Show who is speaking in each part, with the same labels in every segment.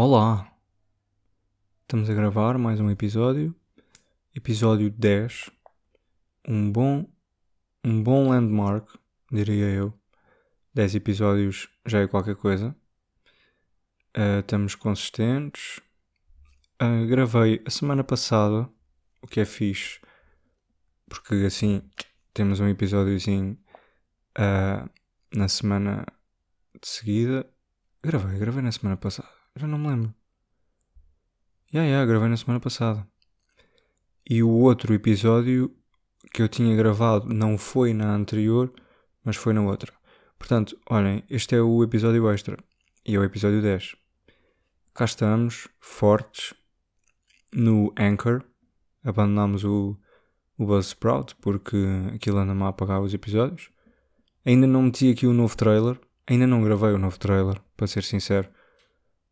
Speaker 1: Olá! Estamos a gravar mais um episódio, episódio 10. Um bom, um bom landmark, diria eu. 10 episódios já é qualquer coisa. Uh, estamos consistentes. Uh, gravei a semana passada, o que é fixe, porque assim temos um episódiozinho uh, na semana de seguida. Gravei, gravei na semana passada. Já não me lembro. Já, yeah, yeah, gravei na semana passada. E o outro episódio que eu tinha gravado não foi na anterior, mas foi na outra. Portanto, olhem, este é o episódio extra. E é o episódio 10. Cá estamos, fortes, no Anchor. Abandonámos o, o Buzzsprout porque aquilo anda-me a apagar os episódios. Ainda não meti aqui o novo trailer. Ainda não gravei o novo trailer, para ser sincero.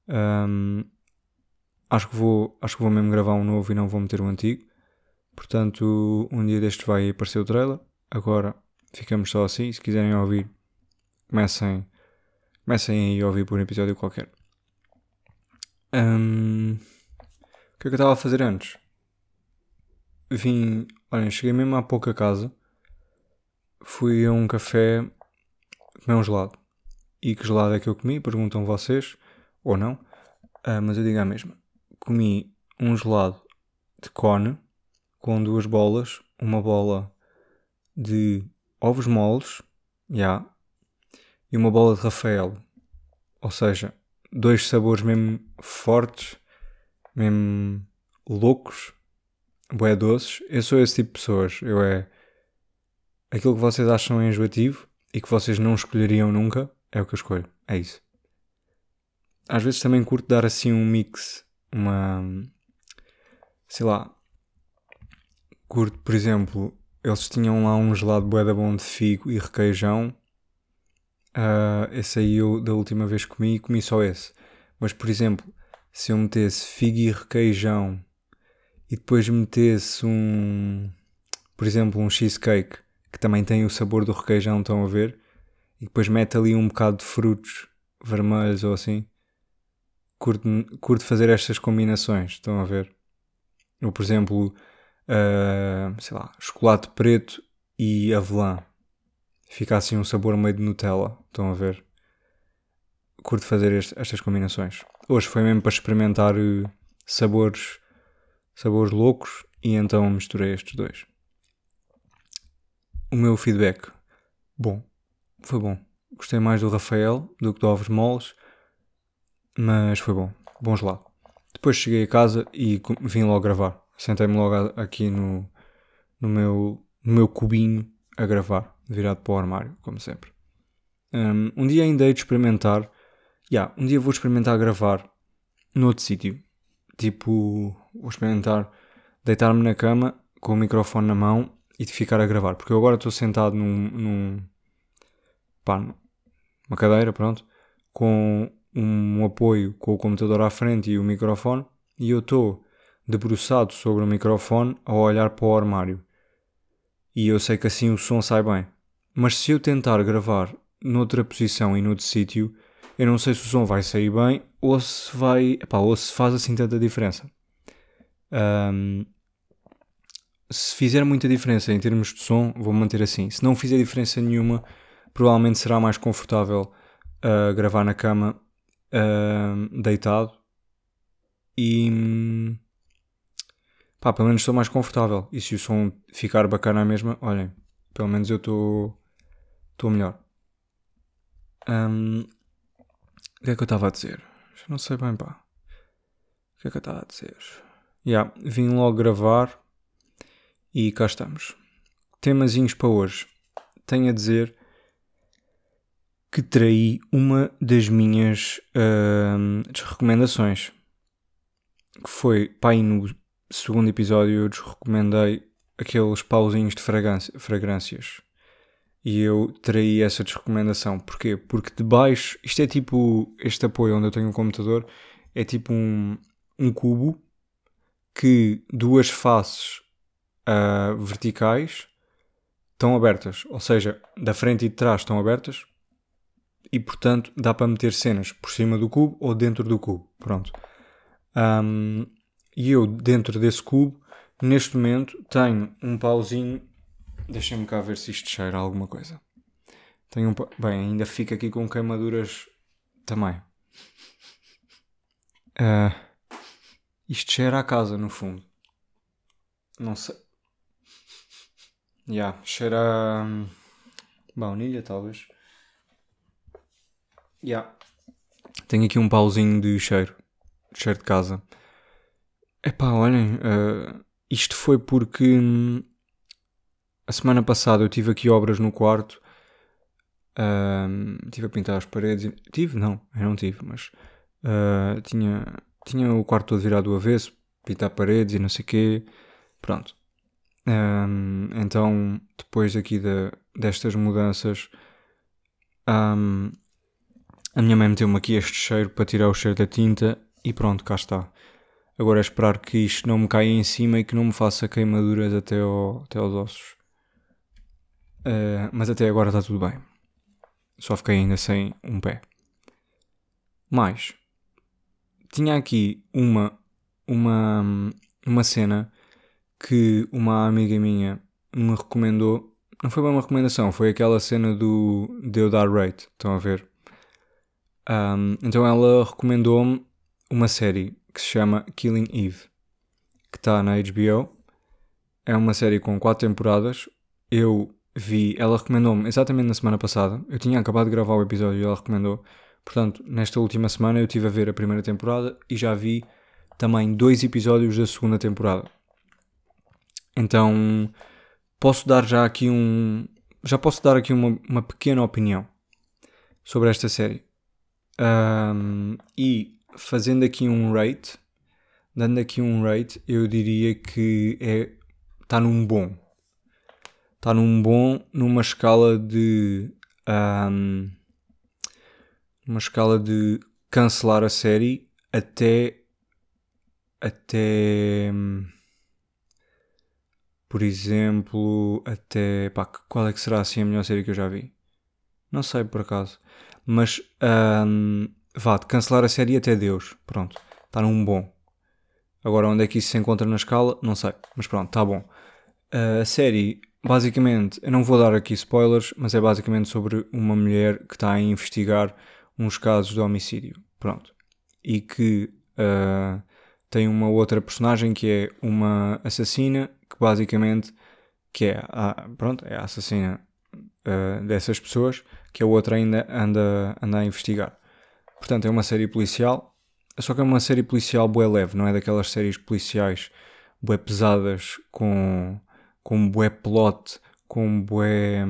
Speaker 1: Um, acho, que vou, acho que vou mesmo gravar um novo e não vou meter o antigo. Portanto, um dia destes vai aparecer o trailer. Agora ficamos só assim. Se quiserem ouvir, comecem, comecem a ouvir por um episódio qualquer. Um, o que é que eu estava a fazer antes? Vim, olhem, cheguei mesmo há pouco a casa. Fui a um café comer um gelado. E que gelado é que eu comi? Perguntam vocês ou não, uh, mas eu digo a mesma. Comi um gelado de cone com duas bolas, uma bola de ovos moles, já, yeah, e uma bola de Rafael. Ou seja, dois sabores mesmo fortes, mesmo loucos, bué doces. Eu sou esse tipo de pessoas. Eu é aquilo que vocês acham enjoativo e que vocês não escolheriam nunca, é o que eu escolho. É isso às vezes também curto dar assim um mix, uma. sei lá. Curto, por exemplo, eles tinham lá um gelado boeda bom de figo e requeijão. Uh, esse aí eu da última vez comi comi só esse. Mas, por exemplo, se eu metesse figo e requeijão e depois metesse um, por exemplo, um cheesecake que também tem o sabor do requeijão, estão a ver? E depois mete ali um bocado de frutos vermelhos ou assim curto, curto fazer estas combinações, estão a ver? Ou, por exemplo, uh, sei lá, chocolate preto e avelã. Fica assim um sabor meio de Nutella, estão a ver? Curto fazer este, estas combinações. Hoje foi mesmo para experimentar uh, sabores, sabores loucos e então misturei estes dois. O meu feedback, bom, foi bom. Gostei mais do Rafael do que do Ovos Moles mas foi bom, bom gelado. Depois cheguei a casa e vim logo gravar. Sentei-me logo aqui no, no, meu, no meu cubinho a gravar, virado para o armário, como sempre. Um, um dia ainda hei de experimentar. Yeah, um dia vou experimentar gravar noutro sítio. Tipo, vou experimentar deitar-me na cama com o microfone na mão e de ficar a gravar. Porque eu agora estou sentado num, num pá, numa cadeira, pronto, com um apoio com o computador à frente e o microfone e eu estou debruçado sobre o microfone a olhar para o armário. E eu sei que assim o som sai bem. Mas se eu tentar gravar noutra posição e noutro sítio, eu não sei se o som vai sair bem ou se vai. Epá, ou se faz assim tanta diferença. Um, se fizer muita diferença em termos de som, vou manter assim. Se não fizer diferença nenhuma, provavelmente será mais confortável uh, gravar na cama deitado e pá, pelo menos estou mais confortável. E se o som ficar bacana mesmo, olhem, pelo menos eu estou estou melhor. Um, o que é que eu estava a dizer? Já não sei bem, pá. O que é que eu estava a dizer? Yeah, vim logo gravar e cá estamos. Temazinhos para hoje. Tenho a dizer que traí uma das minhas uh, recomendações. Que foi, pai, no segundo episódio eu desrecomendei aqueles pauzinhos de fragrâncias. E eu traí essa desrecomendação. Porquê? Porque debaixo, isto é tipo, este apoio onde eu tenho um computador, é tipo um, um cubo que duas faces uh, verticais estão abertas. Ou seja, da frente e de trás estão abertas, e portanto dá para meter cenas por cima do cubo ou dentro do cubo. Pronto. Um, e eu, dentro desse cubo, neste momento tenho um pauzinho. Deixem-me cá ver se isto cheira a alguma coisa. Tenho um pa... Bem, ainda fica aqui com queimaduras também. Uh, isto cheira a casa, no fundo. Não sei. Já, yeah, cheira a hum, baunilha, talvez. Yeah. Tenho aqui um pauzinho de cheiro. De cheiro de casa. Epá, olhem. Uh, isto foi porque hum, a semana passada eu tive aqui obras no quarto. Uh, tive a pintar as paredes. Tive? Não, eu não tive, mas uh, tinha, tinha o quarto todo virado do avesso, pintar paredes e não sei o quê. Pronto. Um, então, depois aqui de, destas mudanças, um, a minha mãe meteu-me aqui este cheiro para tirar o cheiro da tinta e pronto, cá está. Agora é esperar que isto não me caia em cima e que não me faça queimaduras até, ao, até aos ossos. Uh, mas até agora está tudo bem. Só fiquei ainda sem um pé. Mais, tinha aqui uma, uma, uma cena que uma amiga minha me recomendou. Não foi bem uma recomendação, foi aquela cena do de eu dar rate. Estão a ver? Um, então ela recomendou-me uma série que se chama Killing Eve, que está na HBO. É uma série com quatro temporadas. Eu vi, ela recomendou-me exatamente na semana passada. Eu tinha acabado de gravar o episódio e ela recomendou. Portanto, nesta última semana eu tive a ver a primeira temporada e já vi também dois episódios da segunda temporada. Então, posso dar já aqui um. Já posso dar aqui uma, uma pequena opinião sobre esta série. Um, e fazendo aqui um rate, dando aqui um rate, eu diria que é está num bom. Está num bom numa escala de um, uma escala de cancelar a série até até por exemplo até pá, qual é que será assim a melhor série que eu já vi não sei por acaso mas um, vá, de cancelar a série até Deus. Pronto, está num bom. Agora, onde é que isso se encontra na escala? Não sei, mas pronto, está bom. Uh, a série, basicamente, eu não vou dar aqui spoilers, mas é basicamente sobre uma mulher que está a investigar uns casos de homicídio. Pronto. E que uh, tem uma outra personagem que é uma assassina, que basicamente que é a, pronto, é a assassina uh, dessas pessoas, que a outra ainda anda, anda a investigar. Portanto, é uma série policial, só que é uma série policial bué leve, não é daquelas séries policiais bué pesadas, com, com bué plot, com bué,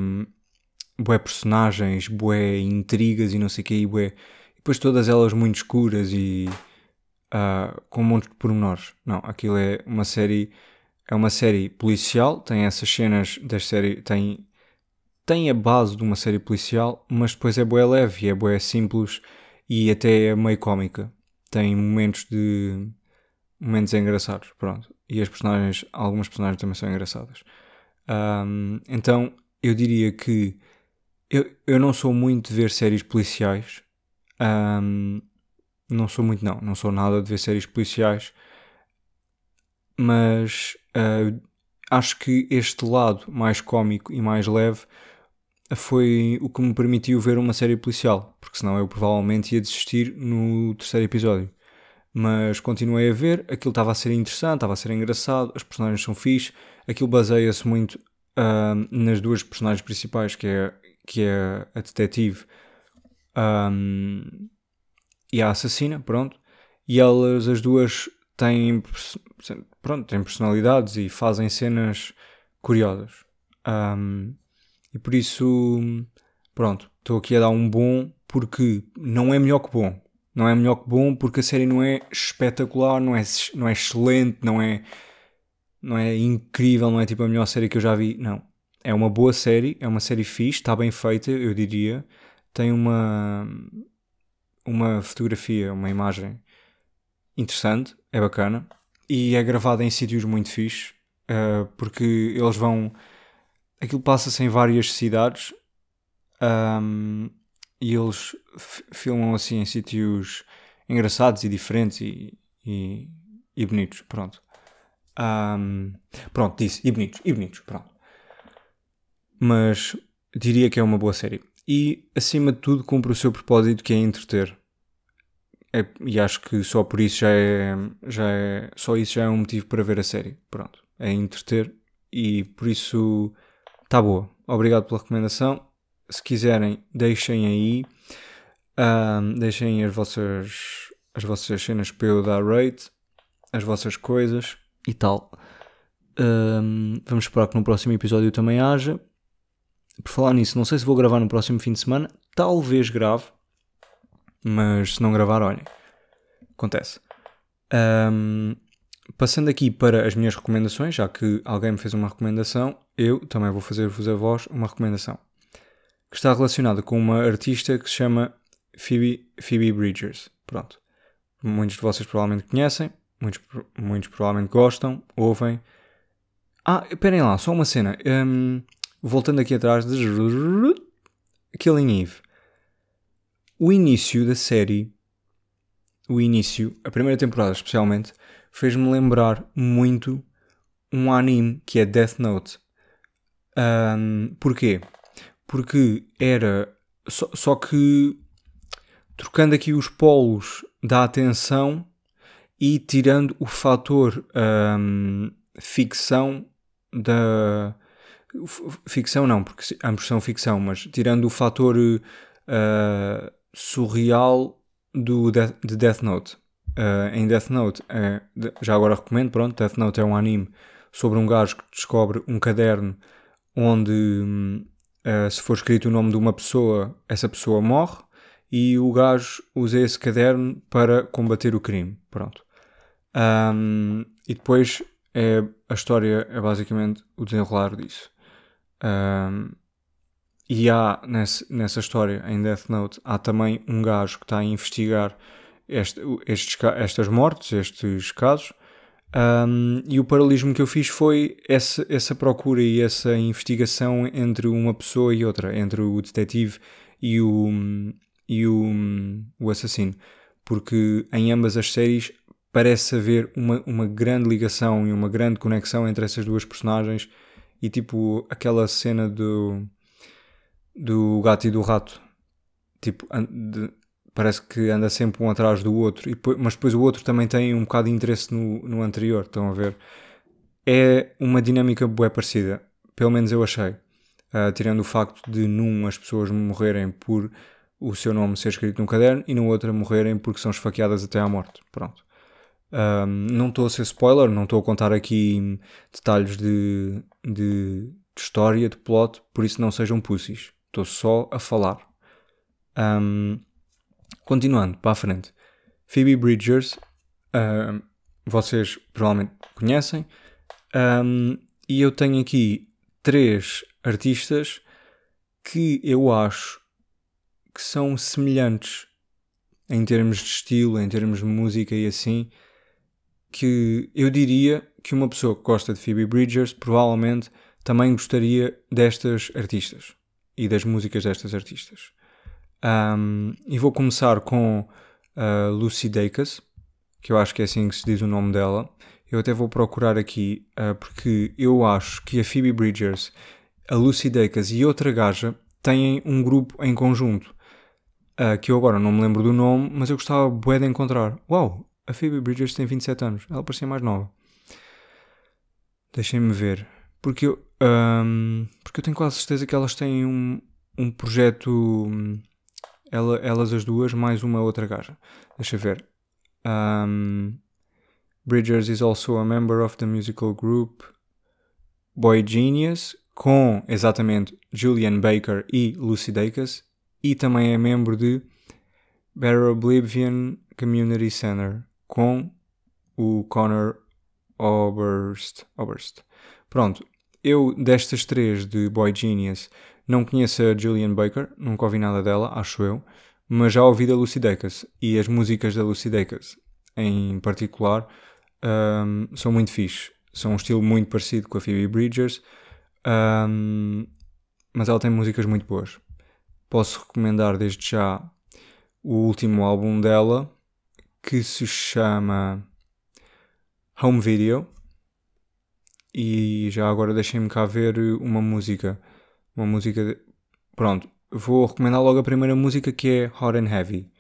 Speaker 1: bué personagens, bué intrigas e não sei o que, e bué... E depois todas elas muito escuras e uh, com um monte de pormenores. Não, aquilo é uma série... É uma série policial, tem essas cenas da série, tem, tem a base de uma série policial, mas depois é bué leve, é bué simples e até é meio cómica. Tem momentos de. momentos engraçados, pronto. E as personagens, algumas personagens também são engraçadas. Um, então eu diria que eu, eu não sou muito de ver séries policiais. Um, não sou muito, não. Não sou nada de ver séries policiais. Mas uh, acho que este lado mais cómico e mais leve foi o que me permitiu ver uma série policial, porque senão eu provavelmente ia desistir no terceiro episódio. Mas continuei a ver, aquilo estava a ser interessante, estava a ser engraçado, as personagens são fixe, aquilo baseia-se muito uh, nas duas personagens principais, que é, que é a detetive um, e a assassina, pronto. E elas, as duas, têm, pronto, têm personalidades e fazem cenas curiosas. Um, e por isso, pronto, estou aqui a dar um bom porque não é melhor que bom. Não é melhor que bom porque a série não é espetacular, não é, não é excelente, não é, não é incrível, não é tipo a melhor série que eu já vi. Não. É uma boa série, é uma série fixe, está bem feita, eu diria. Tem uma, uma fotografia, uma imagem interessante, é bacana. E é gravada em sítios muito fixe, uh, porque eles vão aquilo passa-se em várias cidades um, e eles filmam assim em sítios engraçados e diferentes e, e, e bonitos. Pronto. Um, pronto, disse. E bonitos. E bonitos. Pronto. Mas diria que é uma boa série. E acima de tudo cumpre o seu propósito que é entreter. É, e acho que só por isso já é, já é. Só isso já é um motivo para ver a série. Pronto. É entreter. E por isso está boa. Obrigado pela recomendação. Se quiserem, deixem aí. Um, deixem as vossas, as vossas cenas para eu dar rate, as vossas coisas e tal. Um, vamos esperar que no próximo episódio também haja. Por falar nisso, não sei se vou gravar no próximo fim de semana. Talvez grave. Mas se não gravar, olhem. Acontece. Um, passando aqui para as minhas recomendações, já que alguém me fez uma recomendação, eu também vou fazer-vos a vós uma recomendação. Que está relacionada com uma artista que se chama Phoebe, Phoebe Bridgers. Pronto. Muitos de vocês provavelmente conhecem, muitos, muitos provavelmente gostam, ouvem. Ah, esperem lá, só uma cena. Um, voltando aqui atrás de Killing Eve. O início da série, o início, a primeira temporada especialmente, fez-me lembrar muito um anime que é Death Note. Um, porquê? Porque era. Só, só que trocando aqui os polos da atenção e tirando o fator um, ficção da. Ficção não, porque ambos são ficção, mas tirando o fator uh, surreal do de Death Note. Uh, em Death Note, é, já agora recomendo, pronto, Death Note é um anime sobre um gajo que descobre um caderno onde, uh, se for escrito o nome de uma pessoa, essa pessoa morre e o gajo usa esse caderno para combater o crime. Pronto. Um, e depois é, a história é basicamente o desenrolar disso. Um, e há nesse, nessa história, em Death Note, há também um gajo que está a investigar este, estes, estas mortes, estes casos. Um, e o paralelismo que eu fiz foi essa, essa procura e essa investigação entre uma pessoa e outra, entre o detetive e o, e o, o assassino, porque em ambas as séries parece haver uma, uma grande ligação e uma grande conexão entre essas duas personagens e tipo aquela cena do, do gato e do rato, tipo, parece que anda sempre um atrás do outro, mas depois o outro também tem um bocado de interesse no, no anterior, estão a ver? É uma dinâmica bem parecida, pelo menos eu achei. Uh, tirando o facto de num as pessoas morrerem por o seu nome ser escrito num caderno e no outro morrerem porque são esfaqueadas até à morte. Pronto. Um, não estou a ser spoiler, não estou a contar aqui detalhes de, de, de, história, de plot, por isso não sejam pussies. Estou só a falar. Um, continuando para a frente. Phoebe Bridgers, um, vocês provavelmente conhecem, e eu tenho aqui três artistas que eu acho que são semelhantes em termos de estilo, em termos de música e assim, que eu diria que uma pessoa que gosta de Phoebe Bridgers provavelmente também gostaria destas artistas e das músicas destas artistas. Um, e vou começar com a Lucy Dacus, que eu acho que é assim que se diz o nome dela. Eu até vou procurar aqui, uh, porque eu acho que a Phoebe Bridgers, a Lucy Dacus e outra gaja têm um grupo em conjunto uh, que eu agora não me lembro do nome, mas eu gostava bué de encontrar. Uau, a Phoebe Bridgers tem 27 anos, ela parecia mais nova. Deixem-me ver, porque eu, um, porque eu tenho quase certeza que elas têm um, um projeto, ela, elas as duas, mais uma outra gaja. Deixa ver. Um, Bridgers is also a member of the musical group Boy Genius, com exatamente Julian Baker e Lucy Dacus, e também é membro de Better Oblivion Community Center com o Connor Oberst. Oberst. Pronto, eu destas três de Boy Genius não conheço a Julian Baker, nunca ouvi nada dela, acho eu, mas já ouvi da Lucy Dacus e as músicas da Lucy Dacus em particular um, são muito fixe. São um estilo muito parecido com a Phoebe Bridgers, um, mas ela tem músicas muito boas. posso recomendar desde já o último álbum dela, que se chama Home Video. E já agora deixem-me cá ver uma música. Uma música. De... Pronto, vou recomendar logo a primeira música que é Hot and Heavy,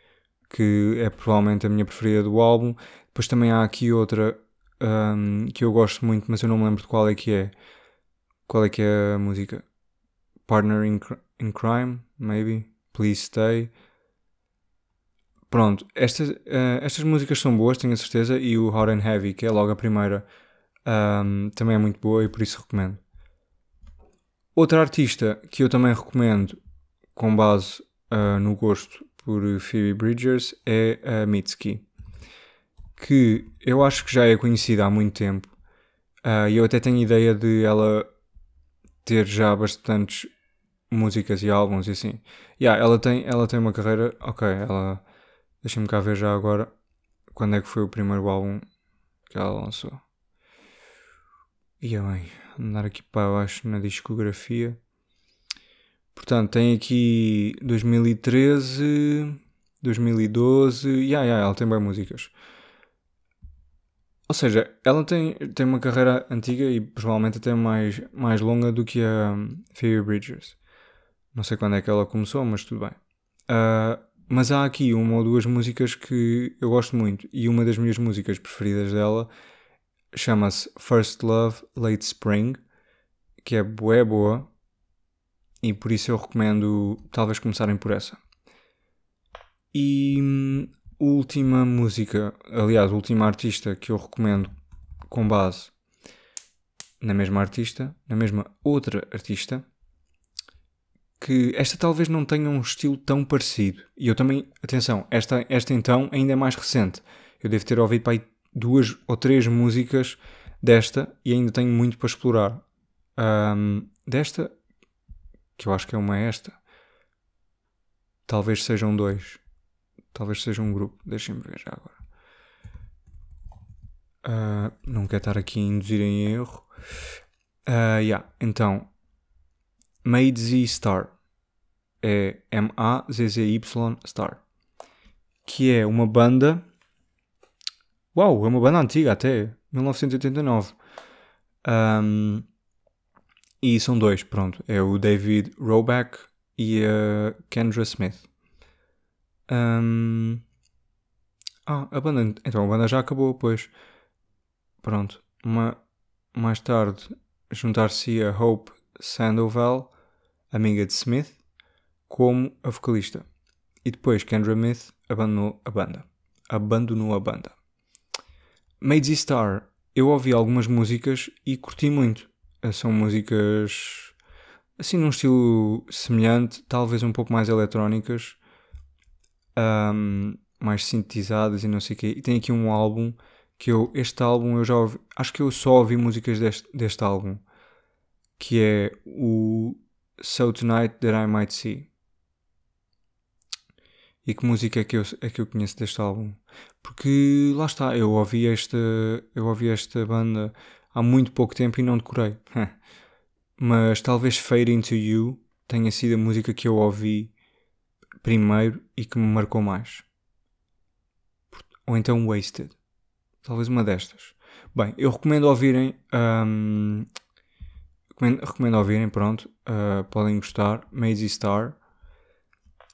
Speaker 1: que é provavelmente a minha preferida do álbum. Depois também há aqui outra um, que eu gosto muito, mas eu não me lembro de qual é que é. Qual é que é a música? Partner in, in Crime, maybe. Please Stay. Pronto, estas, uh, estas músicas são boas, tenho a certeza, e o Hot and Heavy, que é logo a primeira, um, também é muito boa e por isso recomendo. Outra artista que eu também recomendo, com base uh, no gosto por Phoebe Bridgers, é a Mitski, que eu acho que já é conhecida há muito tempo, uh, e eu até tenho ideia de ela ter já bastantes músicas e álbuns e assim. Yeah, ela tem, ela tem uma carreira, ok, ela Deixa-me cá ver já agora quando é que foi o primeiro álbum que ela lançou. E bem, andar aqui para baixo na discografia. Portanto, tem aqui 2013, 2012. E yeah, yeah, ela tem bem músicas. Ou seja, ela tem, tem uma carreira antiga e provavelmente até mais, mais longa do que a Phoebe Bridgers. Não sei quando é que ela começou, mas tudo bem. Uh, mas há aqui uma ou duas músicas que eu gosto muito, e uma das minhas músicas preferidas dela chama-se First Love Late Spring, que é boa, boa, e por isso eu recomendo talvez começarem por essa. E hum, última música, aliás, última artista que eu recomendo com base na mesma artista, na mesma outra artista, que esta talvez não tenha um estilo tão parecido. E eu também, atenção, esta, esta então ainda é mais recente. Eu devo ter ouvido para aí duas ou três músicas desta e ainda tenho muito para explorar. Um, desta, que eu acho que é uma esta, talvez sejam dois. Talvez seja um grupo. Deixem-me ver já agora. Uh, não quero estar aqui a induzir em erro. Uh, yeah. Então, Made Z Star. É M-A-Z-Z-Y Star. Que é uma banda. Uau, é uma banda antiga até. 1989. Um, e são dois, pronto. É o David Roback e a Kendra Smith. Um, ah, a banda. Então a banda já acabou, pois. Pronto. Uma, mais tarde juntar-se a Hope Sandoval amiga de Smith, como a vocalista. E depois Kendra Smith abandonou a banda. Abandonou a banda. Made Star, eu ouvi algumas músicas e curti muito. Eh, são músicas assim num estilo semelhante, talvez um pouco mais eletrónicas, um, mais sintetizadas e não sei o quê. E tem aqui um álbum que eu, este álbum eu já ouvi, acho que eu só ouvi músicas deste, deste álbum, que é o So Tonight That I Might See. E que música é que eu, é que eu conheço deste álbum? Porque lá está, eu ouvi esta, eu ouvi esta banda há muito pouco tempo e não decorei. Mas talvez Fade Into You tenha sido a música que eu ouvi primeiro e que me marcou mais. Ou então Wasted. Talvez uma destas. Bem, eu recomendo ouvirem um, Recomendo, recomendo ouvirem, pronto. Uh, podem gostar. Maisie Star.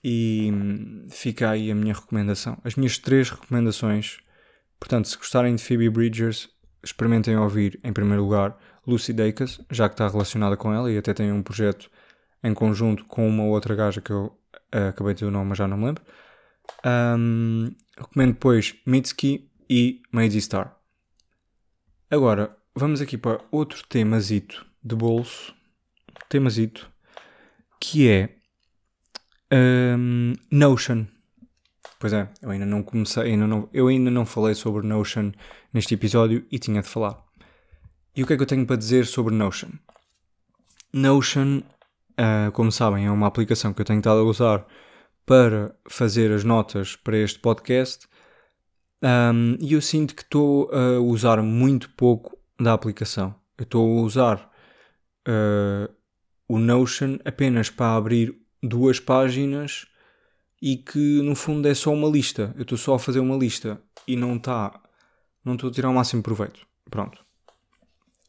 Speaker 1: E hum, fica aí a minha recomendação. As minhas três recomendações. Portanto, se gostarem de Phoebe Bridgers, experimentem ouvir, em primeiro lugar, Lucy Dacus, já que está relacionada com ela e até tem um projeto em conjunto com uma outra gaja que eu uh, acabei de ter o nome, mas já não me lembro. Um, recomendo depois Mitski e Maisie Star. Agora, vamos aqui para outro temazito de bolso, temazito, que é um, Notion. Pois é, eu ainda não comecei, ainda não, eu ainda não falei sobre Notion neste episódio e tinha de falar. E o que é que eu tenho para dizer sobre Notion? Notion, uh, como sabem, é uma aplicação que eu tenho estado a usar para fazer as notas para este podcast um, e eu sinto que estou a usar muito pouco da aplicação. Eu estou a usar uh, o Notion apenas para abrir duas páginas e que no fundo é só uma lista. Eu estou só a fazer uma lista e não está. Não estou a tirar o máximo proveito. Pronto.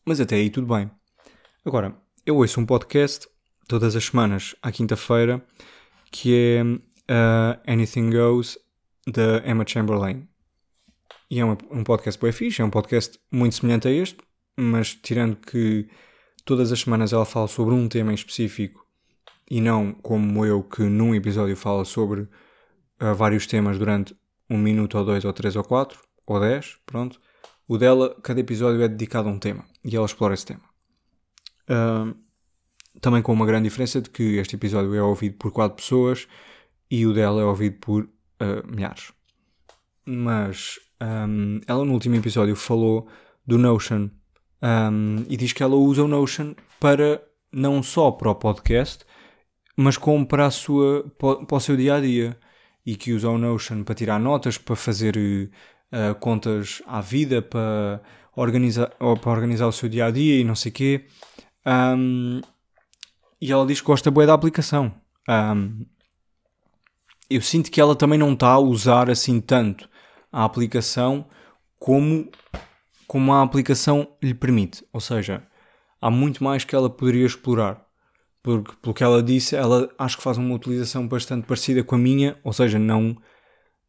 Speaker 1: Mas até aí tudo bem. Agora, eu ouço um podcast todas as semanas, à quinta-feira, que é uh, Anything Goes, da Emma Chamberlain. E é um, um podcast bem fixe, é um podcast muito semelhante a este, mas tirando que todas as semanas ela fala sobre um tema em específico e não como eu que num episódio fala sobre uh, vários temas durante um minuto ou dois ou três ou quatro ou dez, pronto. O dela, cada episódio é dedicado a um tema e ela explora esse tema. Uh, também com uma grande diferença de que este episódio é ouvido por quatro pessoas e o dela é ouvido por uh, milhares. Mas um, ela no último episódio falou do Notion um, e diz que ela usa o Notion para não só para o podcast, mas como para, a sua, para o seu dia a dia. E que usa o Notion para tirar notas, para fazer uh, contas à vida, para organizar, para organizar o seu dia a dia e não sei o quê. Um, e ela diz que gosta bem da aplicação. Um, eu sinto que ela também não está a usar assim tanto a aplicação como como a aplicação lhe permite. Ou seja, há muito mais que ela poderia explorar. Porque, pelo que ela disse, ela acho que faz uma utilização bastante parecida com a minha, ou seja, não,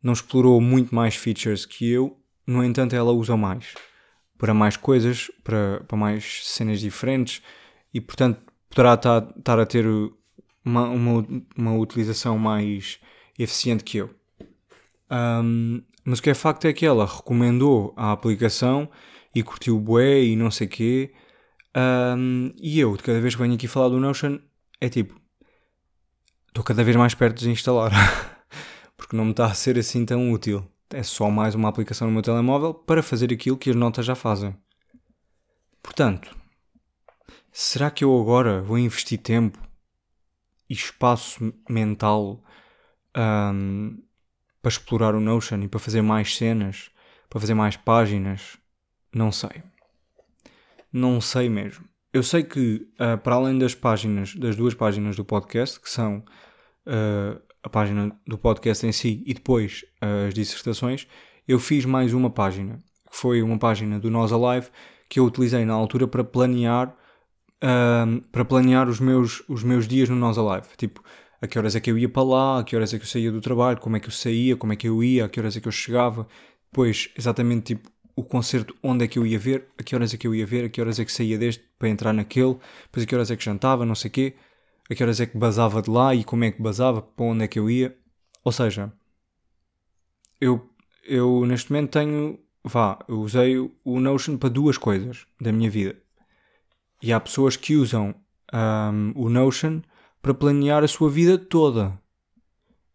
Speaker 1: não explorou muito mais features que eu, no entanto, ela usa mais para mais coisas, para, para mais cenas diferentes e, portanto, poderá estar, estar a ter uma, uma, uma utilização mais eficiente que eu. Um, mas o que é facto é que ela recomendou a aplicação e curtiu o bué e não sei quê. Um, e eu, de cada vez que venho aqui falar do Notion, é tipo, estou cada vez mais perto de instalar. Porque não me está a ser assim tão útil. É só mais uma aplicação no meu telemóvel para fazer aquilo que as notas já fazem. Portanto, será que eu agora vou investir tempo e espaço mental um, para explorar o Notion e para fazer mais cenas, para fazer mais páginas, não sei. Não sei mesmo. Eu sei que, uh, para além das páginas, das duas páginas do podcast, que são uh, a página do podcast em si e depois uh, as dissertações, eu fiz mais uma página, que foi uma página do Nós Alive, que eu utilizei na altura para planear, para planear os meus, os meus dias no Nós Alive. Tipo, a que horas é que eu ia para lá, a que horas é que eu saía do trabalho, como é que eu saía, como é que eu ia, a que horas é que eu chegava, depois exatamente tipo o concerto onde é que eu ia ver, a que horas é que eu ia ver, a que horas é que saía deste para entrar naquele, depois a que horas é que jantava, não sei o quê, a que horas é que basava de lá e como é que basava, para onde é que eu ia. Ou seja, eu, eu neste momento tenho, vá, eu usei o Notion para duas coisas da minha vida. E há pessoas que usam um, o Notion para planear a sua vida toda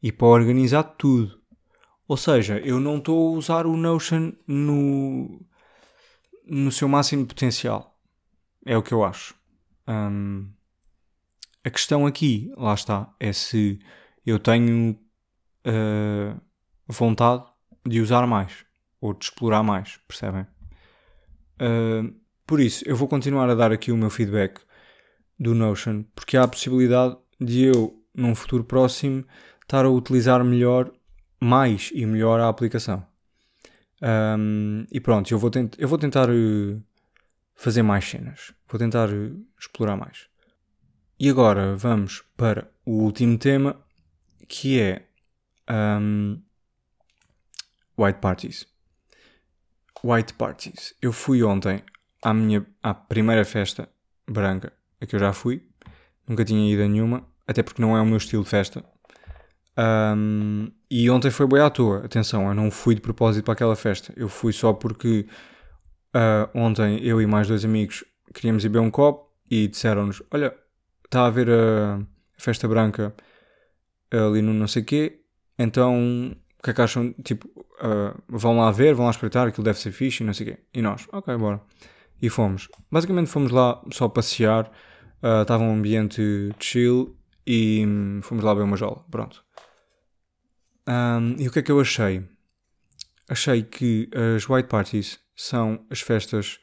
Speaker 1: e para organizar tudo. Ou seja, eu não estou a usar o Notion no, no seu máximo potencial. É o que eu acho. Um, a questão aqui, lá está, é se eu tenho uh, vontade de usar mais ou de explorar mais, percebem? Uh, por isso, eu vou continuar a dar aqui o meu feedback do Notion, porque há a possibilidade de eu, num futuro próximo, estar a utilizar melhor, mais e melhor a aplicação. Um, e pronto, eu vou, tent eu vou tentar uh, fazer mais cenas, vou tentar uh, explorar mais. E agora vamos para o último tema, que é um, White Parties. White Parties. Eu fui ontem à minha à primeira festa branca a que eu já fui. Nunca tinha ido a nenhuma, até porque não é o meu estilo de festa. Um, e ontem foi bem à toa. Atenção, eu não fui de propósito para aquela festa. Eu fui só porque uh, ontem eu e mais dois amigos queríamos ir beber um copo e disseram-nos: Olha, está a haver a festa branca ali no não sei quê, então o que é que acham? Tipo, uh, vão lá ver, vão lá espreitar, aquilo deve ser fixe e não sei quê. E nós, ok, bora. E fomos. Basicamente fomos lá só passear, uh, estava um ambiente chill e hum, fomos lá ver uma jola. Pronto. Um, e o que é que eu achei? Achei que as white parties são as festas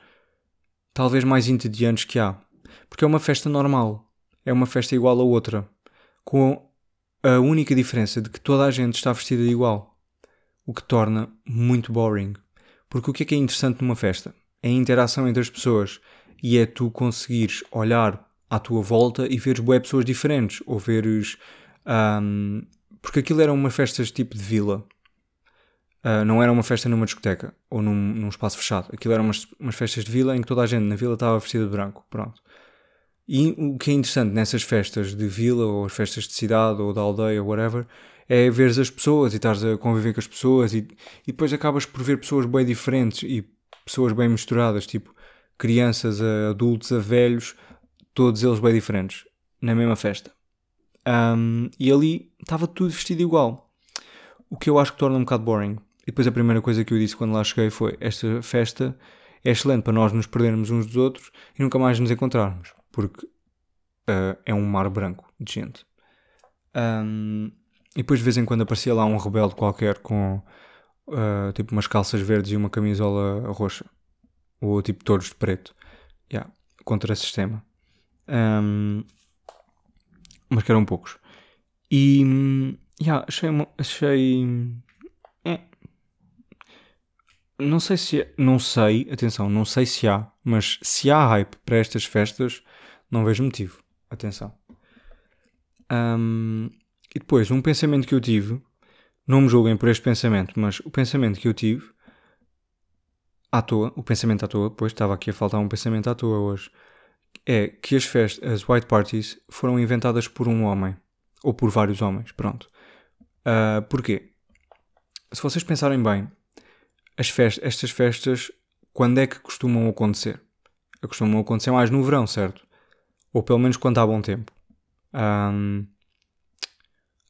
Speaker 1: talvez mais entediantes que há. Porque é uma festa normal. É uma festa igual a outra. Com a única diferença de que toda a gente está vestida igual, o que torna muito boring. Porque o que é que é interessante numa festa? É a interação entre as pessoas e é tu conseguires olhar à tua volta e veres boas pessoas diferentes ou veres. Um, porque aquilo eram umas festas tipo de vila. Uh, não era uma festa numa discoteca ou num, num espaço fechado. Aquilo eram umas, umas festas de vila em que toda a gente na vila estava vestida de branco. Pronto. E o que é interessante nessas festas de vila ou as festas de cidade ou da aldeia, whatever, é ver as pessoas e estares a conviver com as pessoas e, e depois acabas por ver pessoas bem diferentes e pessoas bem misturadas, tipo crianças a adultos a velhos, todos eles bem diferentes, na mesma festa. Um, e ali estava tudo vestido igual. O que eu acho que torna um bocado boring. E depois a primeira coisa que eu disse quando lá cheguei foi: esta festa é excelente para nós nos perdermos uns dos outros e nunca mais nos encontrarmos porque uh, é um mar branco de gente. Um, e depois de vez em quando aparecia lá um rebelde qualquer com uh, tipo umas calças verdes e uma camisola roxa. Ou tipo todos de preto. Yeah, contra sistema. Um, mas que eram poucos. E yeah, achei, achei é. não sei se não sei, atenção, não sei se há, mas se há hype para estas festas, não vejo motivo. Atenção. Um, e depois, um pensamento que eu tive, não me julguem por este pensamento, mas o pensamento que eu tive, à toa, o pensamento à toa, depois estava aqui a faltar um pensamento à toa hoje, é que as festas, as white parties, foram inventadas por um homem. Ou por vários homens, pronto. Uh, porquê? Se vocês pensarem bem, estas festas, quando é que costumam acontecer? Costumam acontecer mais no verão, certo? Ou pelo menos quando há bom tempo. Um,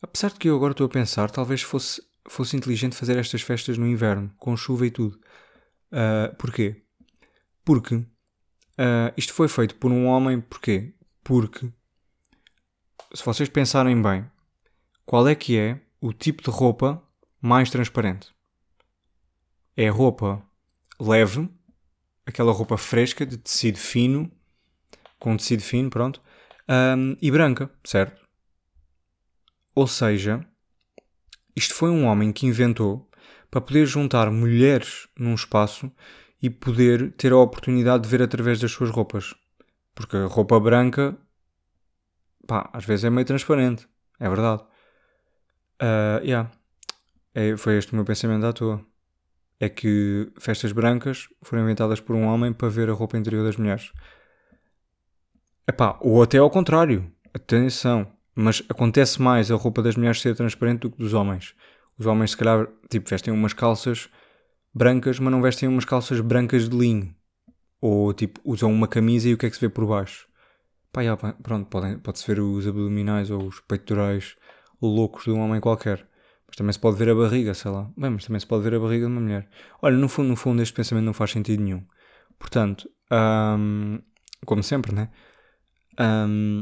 Speaker 1: apesar de que eu agora estou a pensar, talvez fosse, fosse inteligente fazer estas festas no inverno, com chuva e tudo. Uh, porquê? Porque uh, isto foi feito por um homem, porquê? Porque, se vocês pensarem bem, qual é que é o tipo de roupa mais transparente? É roupa leve, aquela roupa fresca, de tecido fino, com tecido fino, pronto, um, e branca, certo? Ou seja, isto foi um homem que inventou para poder juntar mulheres num espaço e poder ter a oportunidade de ver através das suas roupas. Porque a roupa branca, pá, às vezes é meio transparente, é verdade. Uh, yeah. É, foi este o meu pensamento à toa. É que festas brancas foram inventadas por um homem para ver a roupa interior das mulheres. Epá, ou até ao contrário. Atenção. Mas acontece mais a roupa das mulheres ser transparente do que dos homens. Os homens, se calhar, tipo, vestem umas calças brancas, mas não vestem umas calças brancas de linho. Ou, tipo, usam uma camisa e o que é que se vê por baixo? Pá, já, pronto, pode-se ver os abdominais ou os peitorais loucos de um homem qualquer. Mas também se pode ver a barriga, sei lá. Bem, mas também se pode ver a barriga de uma mulher. Olha, no fundo, no fundo este pensamento não faz sentido nenhum. Portanto, hum, como sempre, né? Um,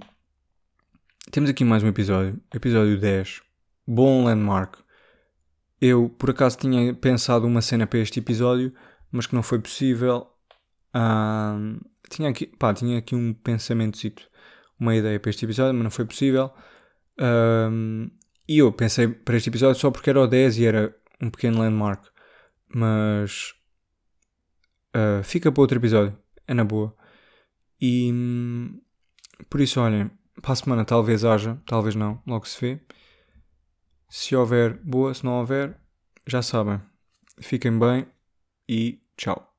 Speaker 1: temos aqui mais um episódio, episódio 10. Bom landmark. Eu, por acaso, tinha pensado uma cena para este episódio, mas que não foi possível. Tinha, aqui, pá, tinha aqui um pensamento, uma ideia para este episódio, mas não foi possível. E eu pensei para este episódio só porque era o 10 e era um pequeno landmark. Mas uh, fica para outro episódio, é na boa. E por isso, olhem, para a semana talvez haja, talvez não, logo se vê. Se houver, boa, se não houver, já sabem. Fiquem bem e tchau.